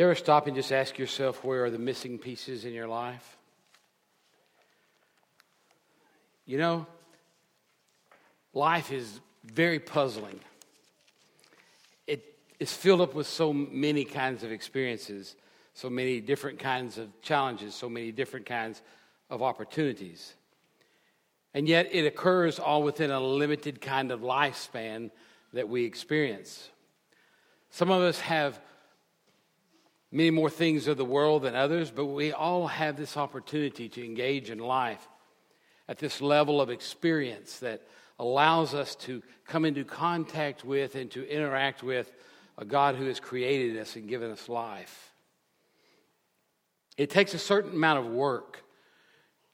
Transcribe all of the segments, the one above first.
You ever stop and just ask yourself where are the missing pieces in your life? You know, life is very puzzling. It is filled up with so many kinds of experiences, so many different kinds of challenges, so many different kinds of opportunities. And yet it occurs all within a limited kind of lifespan that we experience. Some of us have many more things of the world than others, but we all have this opportunity to engage in life at this level of experience that allows us to come into contact with and to interact with a God who has created us and given us life. It takes a certain amount of work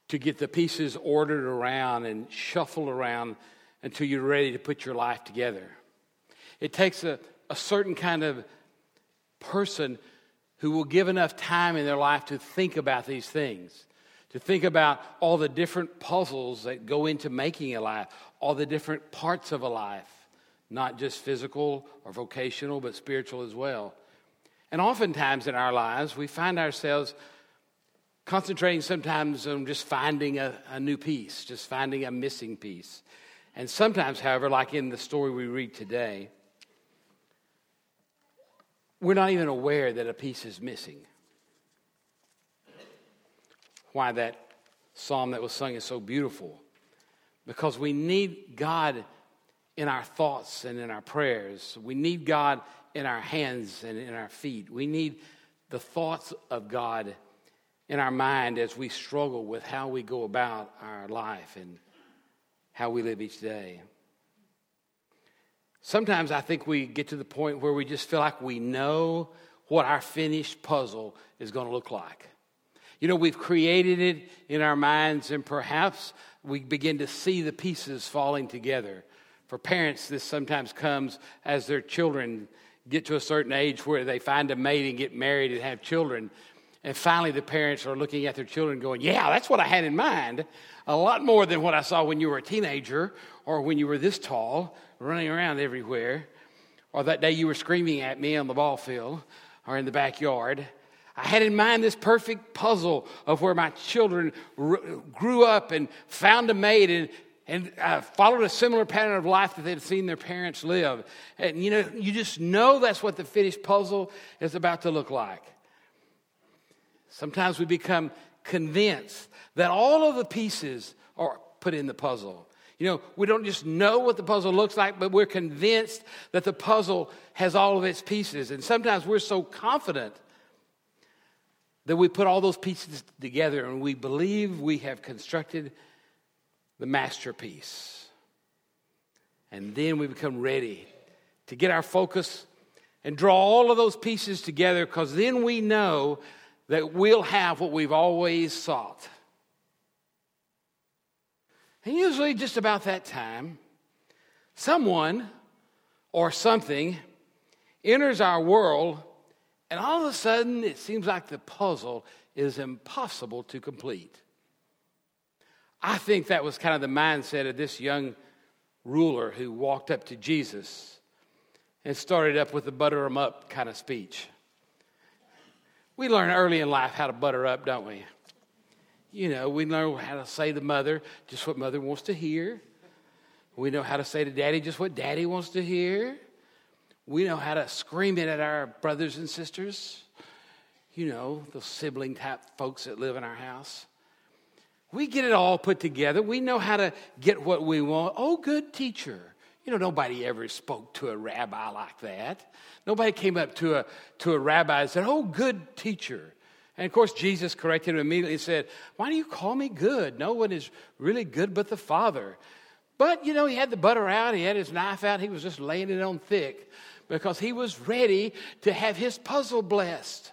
to get the pieces ordered around and shuffled around until you're ready to put your life together. It takes a, a certain kind of person who will give enough time in their life to think about these things, to think about all the different puzzles that go into making a life, all the different parts of a life, not just physical or vocational, but spiritual as well. And oftentimes in our lives, we find ourselves concentrating sometimes on just finding a, a, new piece, just finding a missing piece. And sometimes, however, like in the story we read today, we're not even aware that a piece is missing. Why that psalm that was sung is so beautiful. Because we need God in our thoughts and in our prayers. We need God in our hands and in our feet. We need the thoughts of God in our mind as we struggle with how we go about our life and how we live each day. Sometimes I think we get to the point where we just feel like we know what our finished puzzle is going to look like. You know, we've created it in our minds, and perhaps we begin to see the pieces falling together. For parents, this sometimes comes as their children get to a certain age where they find a mate and get married and have children. And finally, the parents are looking at their children going, Yeah, that's what I had in mind. A lot more than what I saw when you were a teenager or when you were this tall, running around everywhere, or that day you were screaming at me on the ball field or in the backyard. I had in mind this perfect puzzle of where my children r- grew up and found a mate and, and uh, followed a similar pattern of life that they'd seen their parents live. And you know, you just know that's what the finished puzzle is about to look like. Sometimes we become convinced that all of the pieces are put in the puzzle. You know, we don't just know what the puzzle looks like, but we're convinced that the puzzle has all of its pieces. And sometimes we're so confident that we put all those pieces together and we believe we have constructed the masterpiece. And then we become ready to get our focus and draw all of those pieces together because then we know that we'll have what we've always sought. And usually, just about that time, someone or something enters our world, and all of a sudden, it seems like the puzzle is impossible to complete. I think that was kind of the mindset of this young ruler who walked up to Jesus and started up with the butter him up kind of speech. We learn early in life how to butter up, don't we? You know, we know how to say to mother just what mother wants to hear. We know how to say to daddy just what daddy wants to hear. We know how to scream it at our brothers and sisters. You know, those sibling type folks that live in our house. We get it all put together. We know how to get what we want. Oh, good teacher. You know, nobody ever spoke to a rabbi like that. Nobody came up to a, to a rabbi and said, Oh, good teacher. And of course, Jesus corrected him immediately and said, Why do you call me good? No one is really good but the Father. But, you know, he had the butter out, he had his knife out, he was just laying it on thick because he was ready to have his puzzle blessed.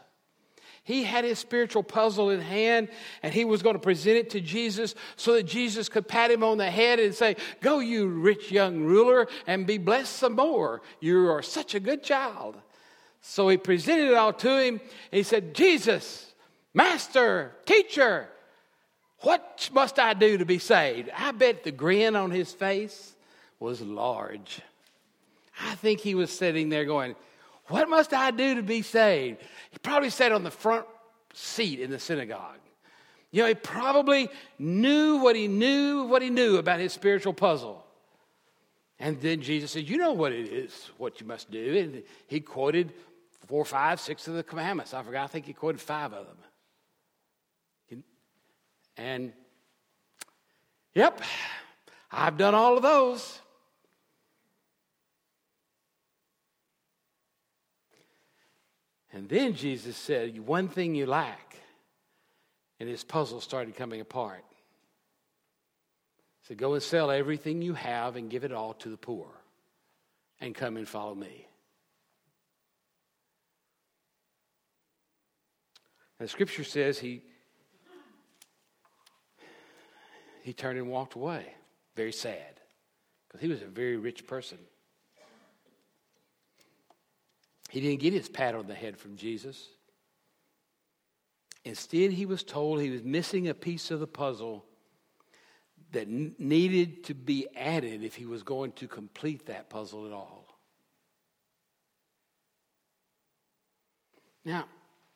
He had his spiritual puzzle in hand and he was going to present it to Jesus so that Jesus could pat him on the head and say, Go, you rich young ruler, and be blessed some more. You are such a good child. So he presented it all to him. he said, Jesus, Master, teacher, what must I do to be saved? I bet the grin on his face was large. I think he was sitting there going, What must I do to be saved? He probably sat on the front seat in the synagogue. You know, he probably knew what he knew, what he knew about his spiritual puzzle. And then Jesus said, You know what it is, what you must do. And he quoted four, five, six of the commandments. I forgot, I think he quoted five of them. And, yep, I've done all of those. And then Jesus said, One thing you lack. And his puzzle started coming apart. He said, Go and sell everything you have and give it all to the poor, and come and follow me. And the scripture says he, he turned and walked away, very sad, because he was a very rich person. He didn't get his pat on the head from Jesus. Instead, he was told he was missing a piece of the puzzle that needed to be added if he was going to complete that puzzle at all. Now,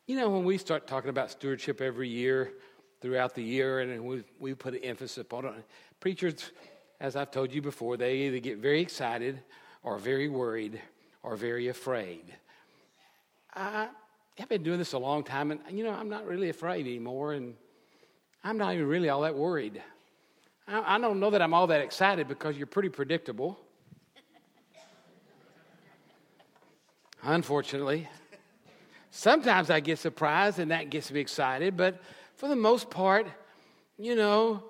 you know, when we start talking about stewardship every year, throughout the year, and we, we put an emphasis upon it, preachers, as I've told you before, they either get very excited or very worried or very afraid. I, have been doing this a long time, and you know, I'm not really afraid anymore, and I'm not even really all that worried. I, I don't know that I'm all that excited because you're pretty predictable. Unfortunately. Sometimes I get surprised and that gets me excited, but for the most part, you know,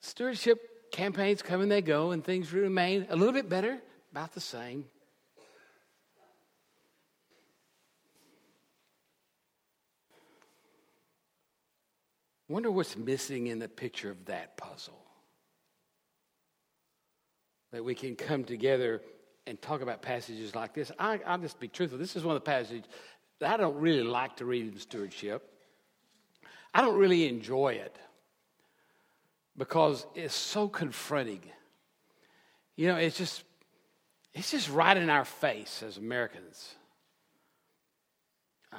stewardship campaigns come and they go, and things remain a little bit better, about the same. Wonder what's missing in the picture of that puzzle. That we can come together and talk about passages like this. I, will just be truthful. This is one of the passages that I don't really like to read in stewardship. I don't really enjoy it because it's so confronting. You know, it's just it's just right in our face as Americans. Um,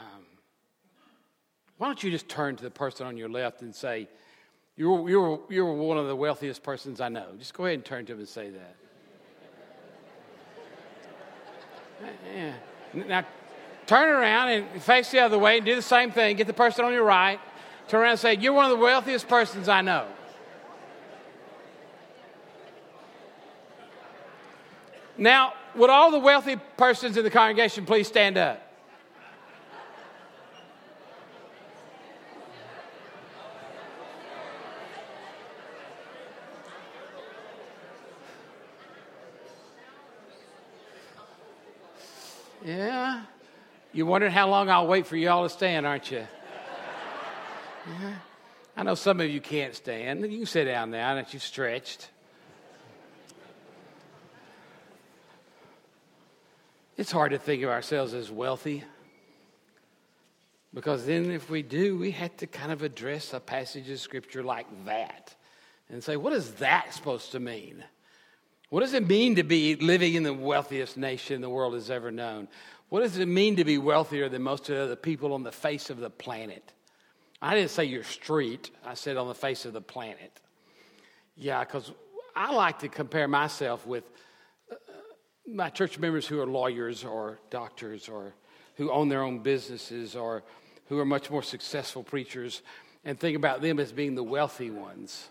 why don't you just turn to the person on your left and say, you're, you're, you're one of the wealthiest persons I know. Just go ahead and turn to him and say that. yeah. Now, turn around and face the other way and do the same thing. Get the person on your right. Turn around and say, You're one of the wealthiest persons I know. Now, would all the wealthy persons in the congregation please stand up? Yeah. You're wondering how long I'll wait for you all to stand, aren't you? I know some of you can't stand. You can sit down now that you've stretched. It's hard to think of ourselves as wealthy because then, if we do, we have to kind of address a passage of scripture like that and say, what is that supposed to mean? What does it mean to be living in the wealthiest nation the world has ever known? What does it mean to be wealthier than most of the people on the face of the planet? I didn't say your street, I said on the face of the planet. Yeah, because I like to compare myself with uh, my church members who are lawyers or doctors or who own their own businesses or who are much more successful preachers and think about them as being the wealthy ones.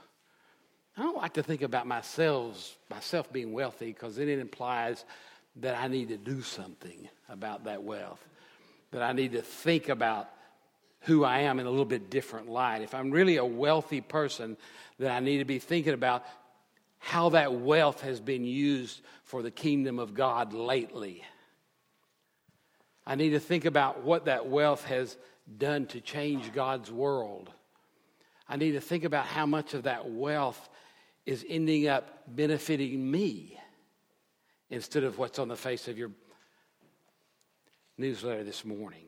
I don't like to think about myself, myself being wealthy because then it implies that I need to do something about that wealth, that I need to think about who I am in a little bit different light. If I'm really a wealthy person, then I need to be thinking about how that wealth has been used for the kingdom of God lately. I need to think about what that wealth has done to change God's world. I need to think about how much of that wealth is ending up benefiting me instead of what's on the face of your newsletter this morning.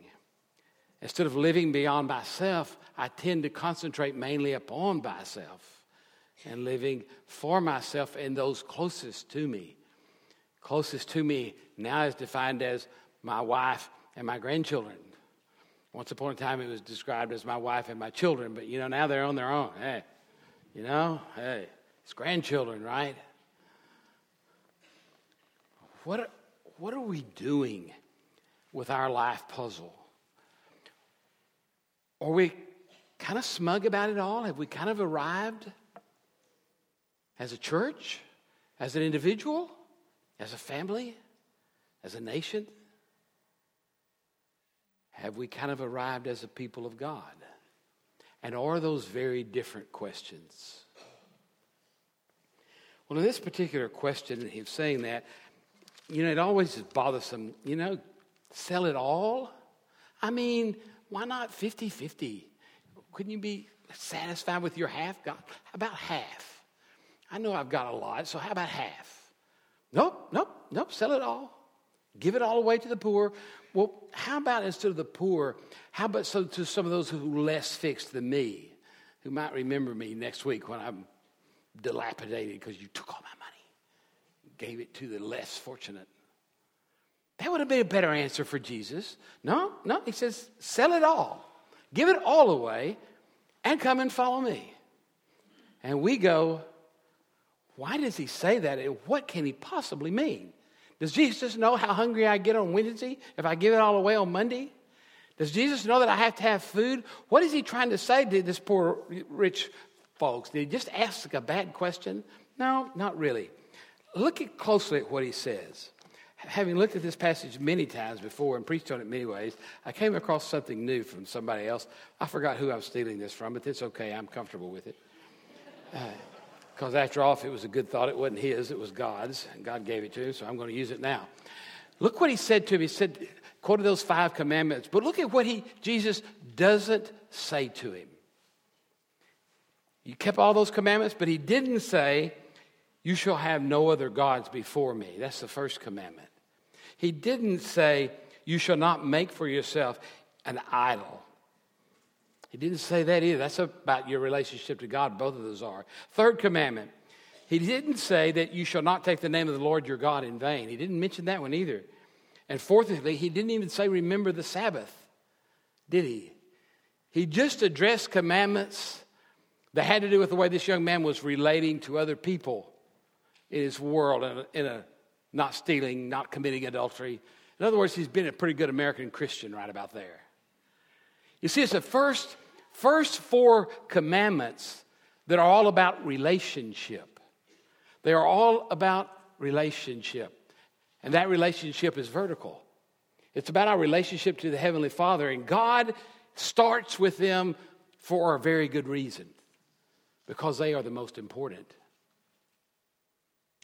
Instead of living beyond myself, I tend to concentrate mainly upon myself and living for myself and those closest to me. Closest to me now is defined as my wife and my grandchildren. Once upon a time, it was described as my wife and my children, but you know, now they're on their own. Hey, you know, hey, it's grandchildren, right? What, what are we doing with our life puzzle? Are we kind of smug about it all? Have we kind of arrived as a church, as an individual, as a family, as a nation? Have we kind of arrived as a people of God? And are those very different questions? Well, in this particular question, he's saying that, you know, it always is bothersome, you know, sell it all? I mean, why not 50 50? Couldn't you be satisfied with your half? God, how about half? I know I've got a lot, so how about half? Nope, nope, nope, sell it all. Give it all away to the poor. Well, how about instead of the poor, how about so to some of those who are less fixed than me, who might remember me next week when I'm dilapidated because you took all my money, gave it to the less fortunate. That would have been a better answer for Jesus. No, no, he says, sell it all, give it all away, and come and follow me. And we go, why does he say that? And what can he possibly mean? Does Jesus know how hungry I get on Wednesday if I give it all away on Monday? Does Jesus know that I have to have food? What is he trying to say to this poor rich folks? Did he just ask a bad question? No, not really. Look at closely at what he says. Having looked at this passage many times before and preached on it many ways, I came across something new from somebody else. I forgot who I was stealing this from, but it's okay. I'm comfortable with it. Uh, because after all, if it was a good thought, it wasn't his, it was God's. And God gave it to him, so I'm going to use it now. Look what he said to him. He said, quoted those five commandments, but look at what he, Jesus doesn't say to him. You kept all those commandments, but he didn't say, You shall have no other gods before me. That's the first commandment. He didn't say, You shall not make for yourself an idol. He didn't say that either. That's about your relationship to God. Both of those are. Third commandment. He didn't say that you shall not take the name of the Lord your God in vain. He didn't mention that one either. And fourthly, he didn't even say remember the Sabbath, did he? He just addressed commandments that had to do with the way this young man was relating to other people in his world in a, in a not stealing, not committing adultery. In other words, he's been a pretty good American Christian right about there. You see, it's the first, first four commandments that are all about relationship. They are all about relationship. And that relationship is vertical. It's about our relationship to the Heavenly Father. And God starts with them for a very good reason because they are the most important.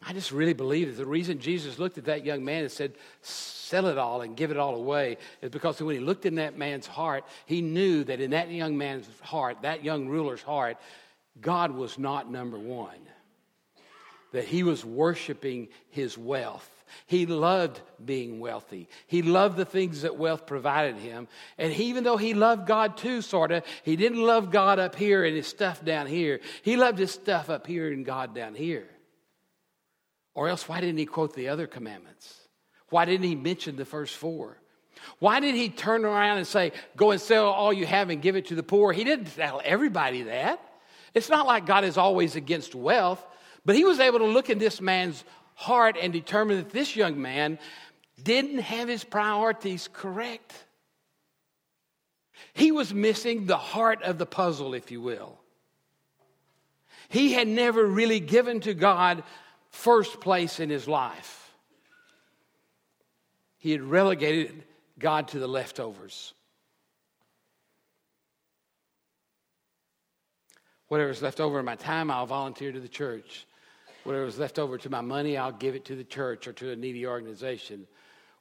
I just really believe that the reason Jesus looked at that young man and said, sell it all and give it all away, is because when he looked in that man's heart, he knew that in that young man's heart, that young ruler's heart, God was not number one. That he was worshiping his wealth. He loved being wealthy. He loved the things that wealth provided him. And even though he loved God too, sort of, he didn't love God up here and his stuff down here. He loved his stuff up here and God down here. Or else, why didn't he quote the other commandments? Why didn't he mention the first four? Why did he turn around and say, Go and sell all you have and give it to the poor? He didn't tell everybody that. It's not like God is always against wealth, but he was able to look in this man's heart and determine that this young man didn't have his priorities correct. He was missing the heart of the puzzle, if you will. He had never really given to God first place in his life. He had relegated God to the leftovers. Whatever's left over in my time, I'll volunteer to the church. Whatever's left over to my money, I'll give it to the church or to a needy organization.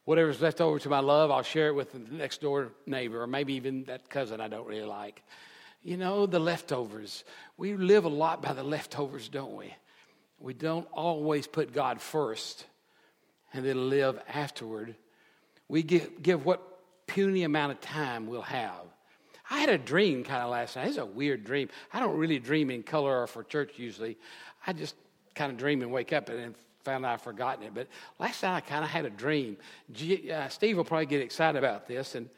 Whatever's left over to my love, I'll share it with the next door neighbor or maybe even that cousin I don't really like. You know, the leftovers. We live a lot by the leftovers, don't we? We don't always put God first and then live afterward. We give, give what puny amount of time we'll have. I had a dream kind of last night. It's a weird dream. I don't really dream in color or for church usually. I just kind of dream and wake up and found out I've forgotten it. But last night I kind of had a dream. G, uh, Steve will probably get excited about this. And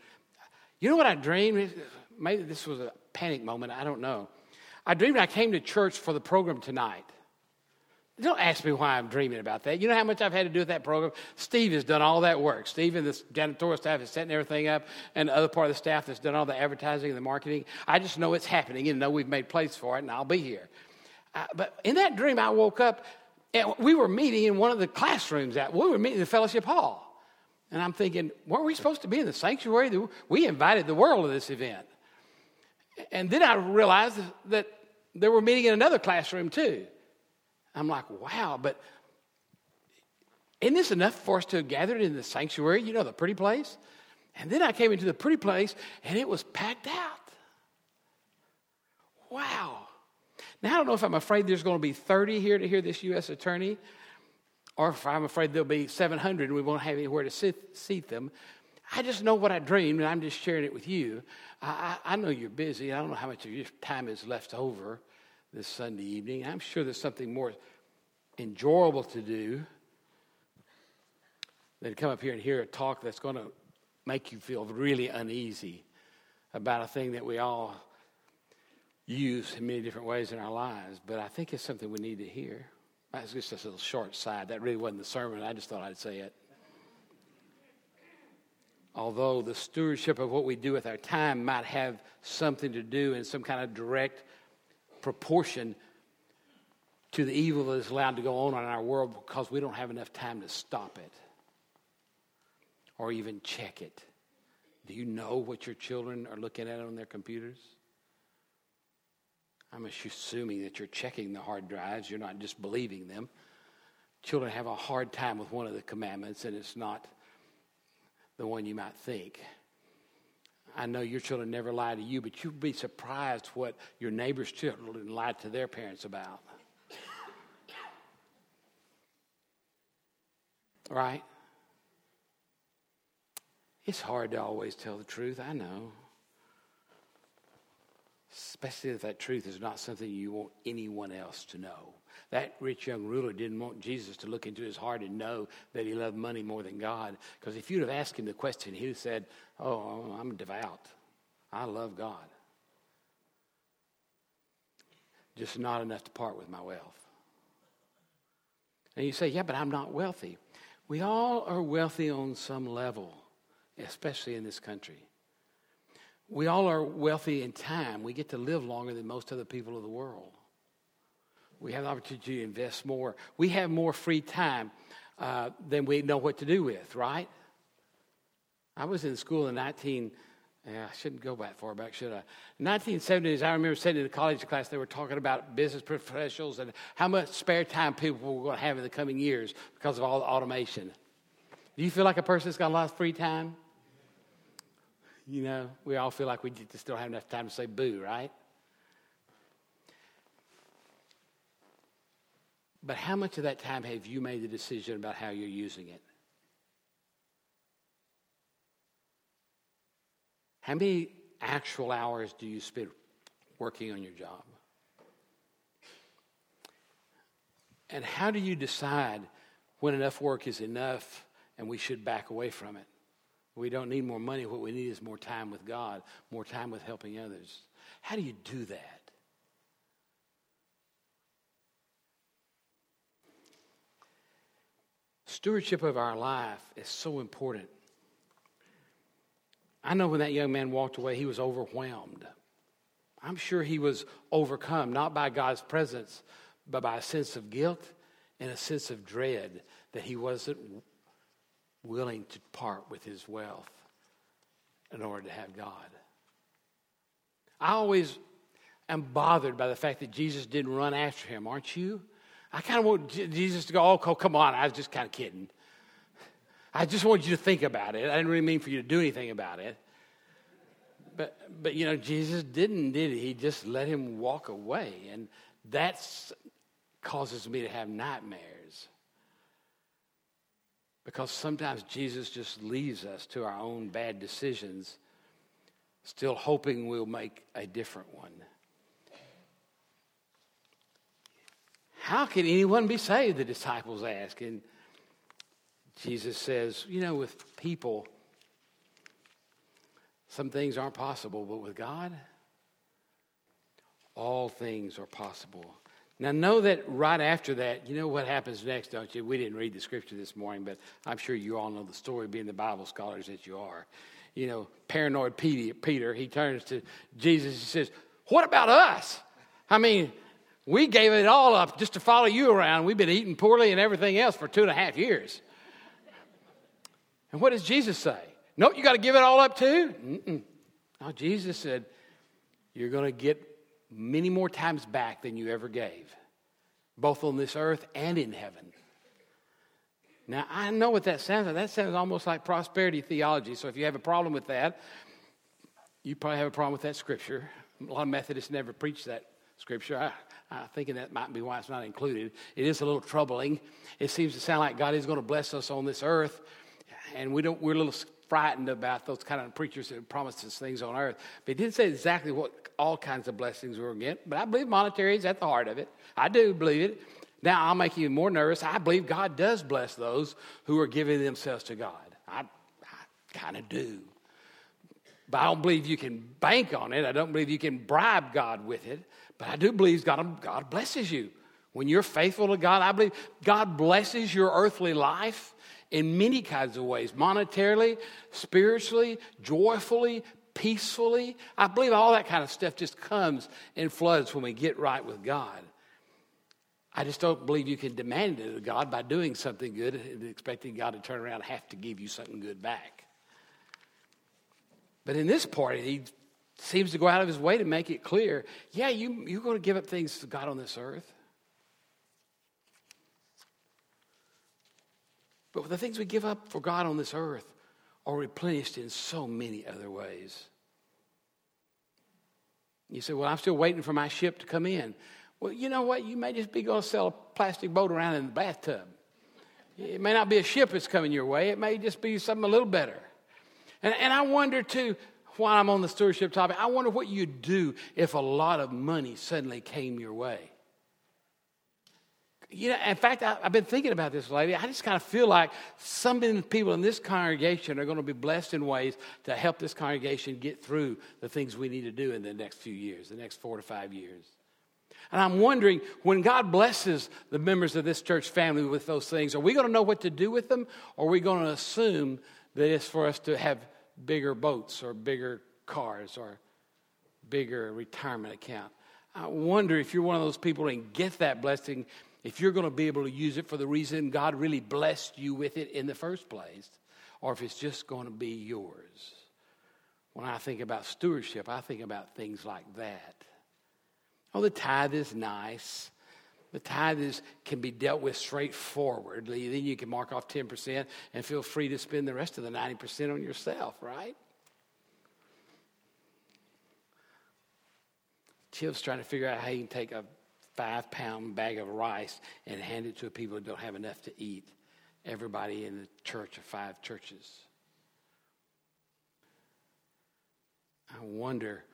you know what I dreamed? Maybe this was a panic moment. I don't know. I dreamed I came to church for the program tonight. Don't ask me why I'm dreaming about that. You know how much I've had to do with that program? Steve has done all that work. Steve and the janitorial staff is setting everything up, and the other part of the staff that's done all the advertising and the marketing. I just know it's happening and know we've made place for it, and I'll be here. Uh, but in that dream, I woke up, and we were meeting in one of the classrooms. At, we were meeting in the fellowship hall. And I'm thinking, weren't we supposed to be in the sanctuary? We invited the world to this event. And then I realized that they were meeting in another classroom too. I'm like, wow, but isn't this enough for us to have gathered in the sanctuary, you know, the pretty place? And then I came into the pretty place and it was packed out. Wow. Now, I don't know if I'm afraid there's going to be 30 here to hear this U.S. attorney, or if I'm afraid there'll be 700 and we won't have anywhere to sit, seat them. I just know what I dreamed and I'm just sharing it with you. I, I, I know you're busy. I don't know how much of your time is left over this Sunday evening. I'm sure there's something more enjoyable to do than come up here and hear a talk that's going to make you feel really uneasy about a thing that we all use in many different ways in our lives. But I think it's something we need to hear. That's just a little short side. That really wasn't the sermon. I just thought I'd say it. Although the stewardship of what we do with our time might have something to do in some kind of direct proportion to the evil that is allowed to go on in our world because we don't have enough time to stop it or even check it. Do you know what your children are looking at on their computers? I'm assuming that you're checking the hard drives, you're not just believing them. Children have a hard time with one of the commandments, and it's not the one you might think. I know your children never lie to you, but you'd be surprised what your neighbor's children lie to their parents about. Right? It's hard to always tell the truth, I know. Especially if that truth is not something you want anyone else to know. That rich young ruler didn't want Jesus to look into his heart and know that he loved money more than God. Because if you'd have asked him the question, he'd have said, Oh, I'm devout. I love God. Just not enough to part with my wealth. And you say, Yeah, but I'm not wealthy. We all are wealthy on some level, especially in this country. We all are wealthy in time. We get to live longer than most other people of the world. We have the opportunity to invest more. We have more free time uh, than we know what to do with, right? I was in school in 19. Yeah, I shouldn't go that far back, should I? 1970s, I remember sitting in a college class, they were talking about business professionals and how much spare time people were going to have in the coming years because of all the automation. Do you feel like a person that's got a lot of free time? You know, we all feel like we just don't have enough time to say boo, right? But how much of that time have you made the decision about how you're using it? How many actual hours do you spend working on your job? And how do you decide when enough work is enough and we should back away from it? We don't need more money. What we need is more time with God, more time with helping others. How do you do that? Stewardship of our life is so important. I know when that young man walked away, he was overwhelmed. I'm sure he was overcome, not by God's presence, but by a sense of guilt and a sense of dread that he wasn't willing to part with his wealth in order to have God. I always am bothered by the fact that Jesus didn't run after him, aren't you? I kind of want Jesus to go, oh, come on, I was just kind of kidding. I just want you to think about it. I didn't really mean for you to do anything about it. But, but you know, Jesus didn't, did he? He just let him walk away. And that causes me to have nightmares. Because sometimes Jesus just leaves us to our own bad decisions, still hoping we'll make a different one. How can anyone be saved? The disciples ask. And Jesus says, You know, with people, some things aren't possible, but with God, all things are possible. Now, know that right after that, you know what happens next, don't you? We didn't read the scripture this morning, but I'm sure you all know the story, being the Bible scholars that you are. You know, paranoid Peter, he turns to Jesus and says, What about us? I mean, we gave it all up just to follow you around. We've been eating poorly and everything else for two and a half years. And what does Jesus say? No, you got to give it all up too? Mm-mm. No, Jesus said, You're going to get many more times back than you ever gave, both on this earth and in heaven. Now, I know what that sounds like. That sounds almost like prosperity theology. So if you have a problem with that, you probably have a problem with that scripture. A lot of Methodists never preach that scripture. I, I'm thinking that might be why it's not included. It is a little troubling. It seems to sound like God is going to bless us on this earth, and we don't, we're a little frightened about those kind of preachers that promise us things on earth. But he didn't say exactly what all kinds of blessings we're going to get. But I believe monetary is at the heart of it. I do believe it. Now, I'll make you more nervous. I believe God does bless those who are giving themselves to God. I, I kind of do. But I don't believe you can bank on it. I don't believe you can bribe God with it. But I do believe God, God blesses you. When you're faithful to God, I believe God blesses your earthly life in many kinds of ways monetarily, spiritually, joyfully, peacefully. I believe all that kind of stuff just comes in floods when we get right with God. I just don't believe you can demand it of God by doing something good and expecting God to turn around and have to give you something good back. But in this part, he seems to go out of his way to make it clear yeah, you, you're going to give up things to God on this earth. But the things we give up for God on this earth are replenished in so many other ways. You say, Well, I'm still waiting for my ship to come in. Well, you know what? You may just be going to sell a plastic boat around in the bathtub. It may not be a ship that's coming your way, it may just be something a little better. And, and I wonder, too, while I'm on the stewardship topic, I wonder what you'd do if a lot of money suddenly came your way. You know, in fact, I, have been thinking about this lately. I just kind of feel like some people in this congregation are going to be blessed in ways to help this congregation get through the things we need to do in the next few years, the next four to five years. And I'm wondering when God blesses the members of this church family with those things, are we going to know what to do with them? Or are we going to assume that it's for us to have bigger boats or bigger cars or bigger retirement account? I wonder if you're one of those people and get that blessing if you're going to be able to use it for the reason God really blessed you with it in the first place, or if it's just going to be yours. When I think about stewardship, I think about things like that. Oh, the tithe is nice. The tithe is, can be dealt with straightforwardly. Then you can mark off 10% and feel free to spend the rest of the 90% on yourself, right? Chip's trying to figure out how you can take a five pound bag of rice and hand it to people who don't have enough to eat. Everybody in the church of five churches. I wonder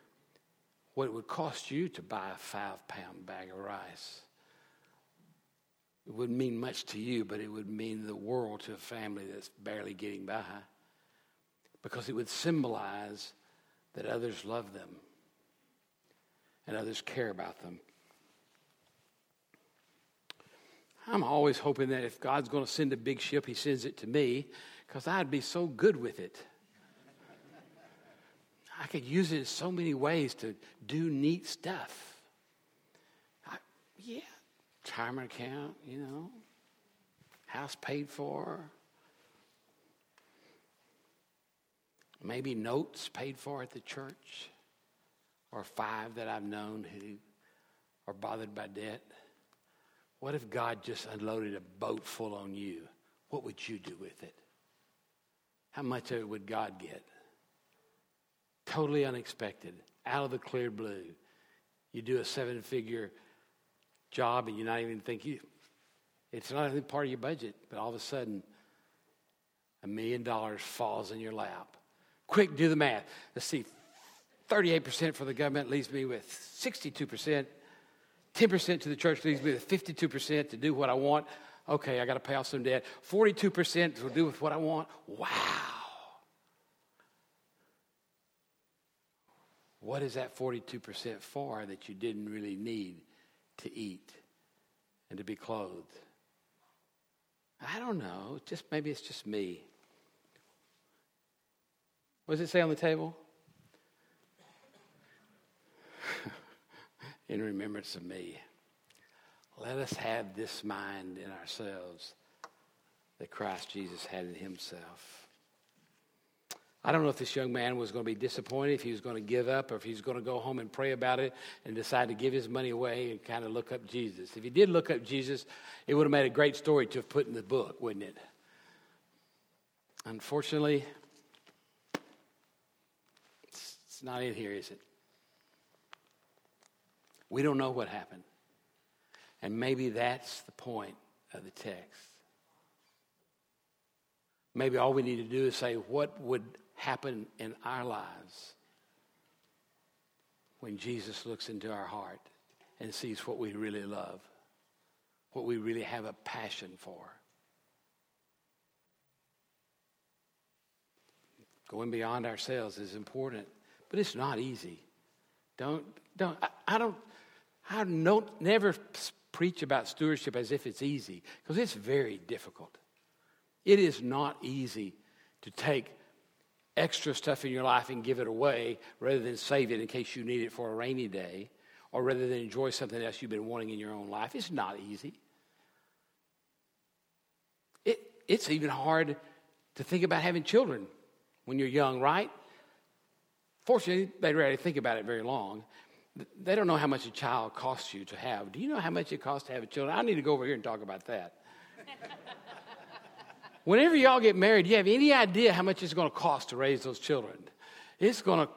what it would cost you to buy a five pound bag of rice. It wouldn't mean much to you, but it would mean the world to a family that's barely getting by because it would symbolize that others love them and others care about them. I'm always hoping that if God's going to send a big ship, He sends it to me because I'd be so good with it. I could use it in so many ways to do neat stuff. I, yeah, retirement account, you know, house paid for, maybe notes paid for at the church, or five that I've known who are bothered by debt. What if God just unloaded a boat full on you? What would you do with it? How much of it would God get? Totally unexpected, out of the clear blue. You do a seven figure job and you're not even thinking, it's not even part of your budget, but all of a sudden, a million dollars falls in your lap. Quick, do the math. Let's see, 38% for the government leaves me with 62%. 10% to the church leaves me with 52% to do what I want. Okay, I got to pay off some debt. 42% to do with what I want. Wow. What is that 42% for that you didn't really need to eat and to be clothed? I don't know. Just maybe it's just me. What does it say on the table? in remembrance of me. Let us have this mind in ourselves that Christ Jesus had in himself. I don't know if this young man was going to be disappointed, if he was going to give up, or if he was going to go home and pray about it and decide to give his money away and kind of look up Jesus. If he did look up Jesus, it would have made a great story to have put in the book, wouldn't it? Unfortunately, it's not in here, is it? We don't know what happened. And maybe that's the point of the text. Maybe all we need to do is say, what would happen in our lives when Jesus looks into our heart and sees what we really love, what we really have a passion for? Going beyond ourselves is important, but it's not easy. Don't, don't, I, I don't, I don't, never preach about stewardship as if it's easy, because it's very difficult. It is not easy to take extra stuff in your life and give it away rather than save it in case you need it for a rainy day or rather than enjoy something else you've been wanting in your own life. It's not easy. It, it's even hard to think about having children when you're young, right? Fortunately, they rarely think about it very long. They don't know how much a child costs you to have. Do you know how much it costs to have a child? I need to go over here and talk about that. Whenever y'all get married, you have any idea how much it's going to cost to raise those children? It's going to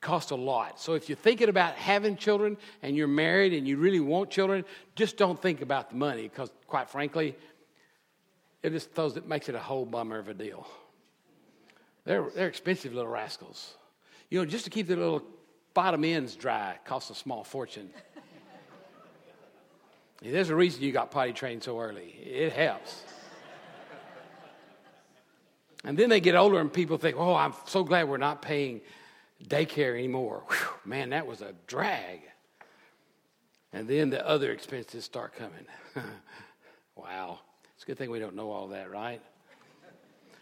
cost a lot. So if you're thinking about having children and you're married and you really want children, just don't think about the money because, quite frankly, it just throws it makes it a whole bummer of a deal. They're, they're expensive little rascals. You know, just to keep the little bottom ends dry costs a small fortune. There's a reason you got potty trained so early. It helps. And then they get older and people think, oh, I'm so glad we're not paying daycare anymore. Whew, man, that was a drag. And then the other expenses start coming. wow. It's a good thing we don't know all that, right?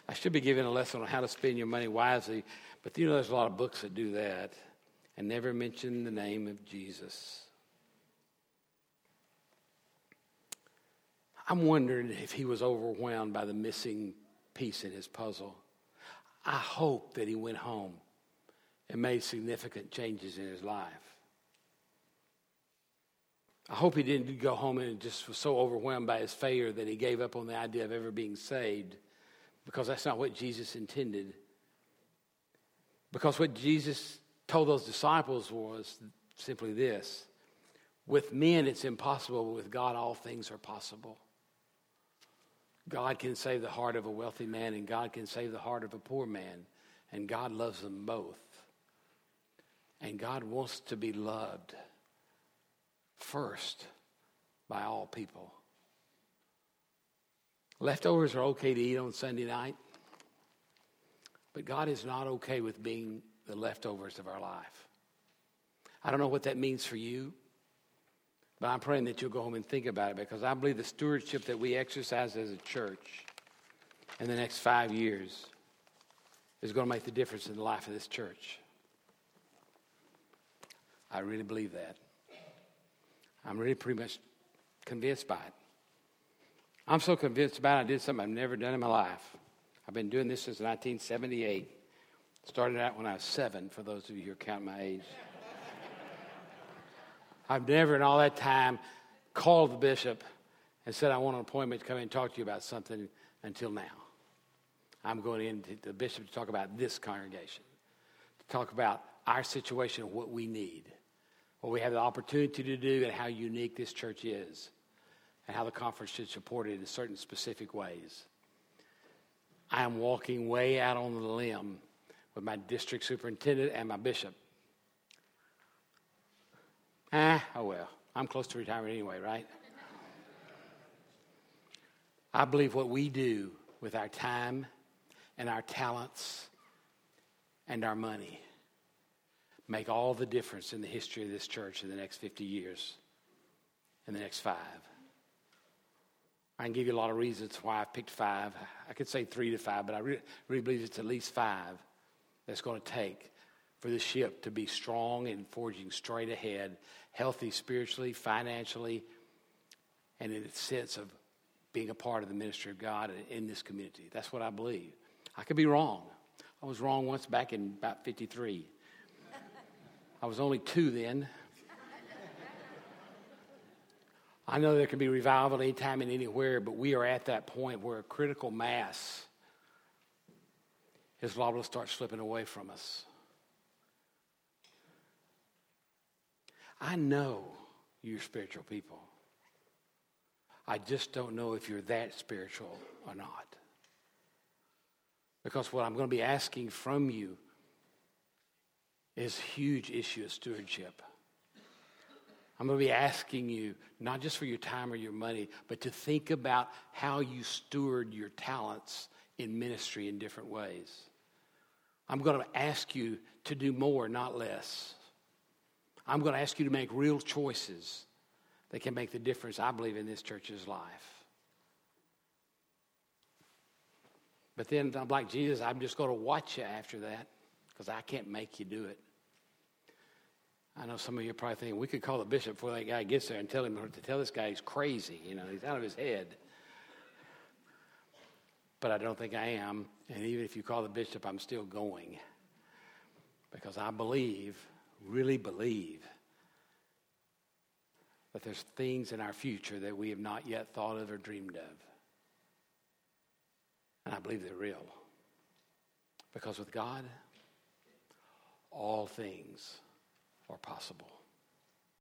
I should be giving a lesson on how to spend your money wisely, but you know there's a lot of books that do that and never mention the name of Jesus. I'm wondering if he was overwhelmed by the missing piece in his puzzle. I hope that he went home and made significant changes in his life. I hope he didn't go home and just was so overwhelmed by his failure that he gave up on the idea of ever being saved because that's not what Jesus intended. Because what Jesus told those disciples was simply this with men it's impossible, but with God all things are possible. God can save the heart of a wealthy man, and God can save the heart of a poor man, and God loves them both. And God wants to be loved first by all people. Leftovers are okay to eat on Sunday night, but God is not okay with being the leftovers of our life. I don't know what that means for you, but I'm praying that you'll go home and think about it because I believe the stewardship that we exercise as a church in the next five years is going to make the difference in the life of this church. I really believe that. I'm really pretty much convinced by it. I'm so convinced about it, I did something I've never done in my life. I've been doing this since 1978. Started out when I was seven, for those of you who count my age. I've never in all that time called the bishop and said, I want an appointment to come in and talk to you about something until now. I'm going in to the bishop to talk about this congregation, to talk about our situation and what we need, what we have the opportunity to do, and how unique this church is, and how the conference should support it in certain specific ways. I am walking way out on the limb with my district superintendent and my bishop. Ah, oh well, I'm close to retirement anyway, right? I believe what we do with our time and our talents and our money make all the difference in the history of this church in the next 50 years, in the next five. I can give you a lot of reasons why I picked five. I could say three to five, but I really, really believe it's at least five that's going to take for the ship to be strong and forging straight ahead, healthy spiritually, financially, and in its sense of being a part of the ministry of God in this community. That's what I believe. I could be wrong. I was wrong once back in about 53. I was only two then. I know there can be revival anytime and anywhere, but we are at that point where a critical mass is liable to start slipping away from us. I know you're spiritual people. I just don't know if you're that spiritual or not. Because what I'm going to be asking from you is huge issue of stewardship. I'm going to be asking you, not just for your time or your money, but to think about how you steward your talents in ministry in different ways. I'm going to ask you to do more, not less. I'm going to ask you to make real choices that can make the difference, I believe, in this church's life. But then I'm like, Jesus, I'm just going to watch you after that because I can't make you do it. I know some of you are probably thinking we could call the bishop before that guy gets there and tell him to tell this guy he's crazy. You know, he's out of his head. But I don't think I am. And even if you call the bishop, I'm still going. Because I believe, really believe, that there's things in our future that we have not yet thought of or dreamed of. And I believe they're real. Because with God, all things are possible.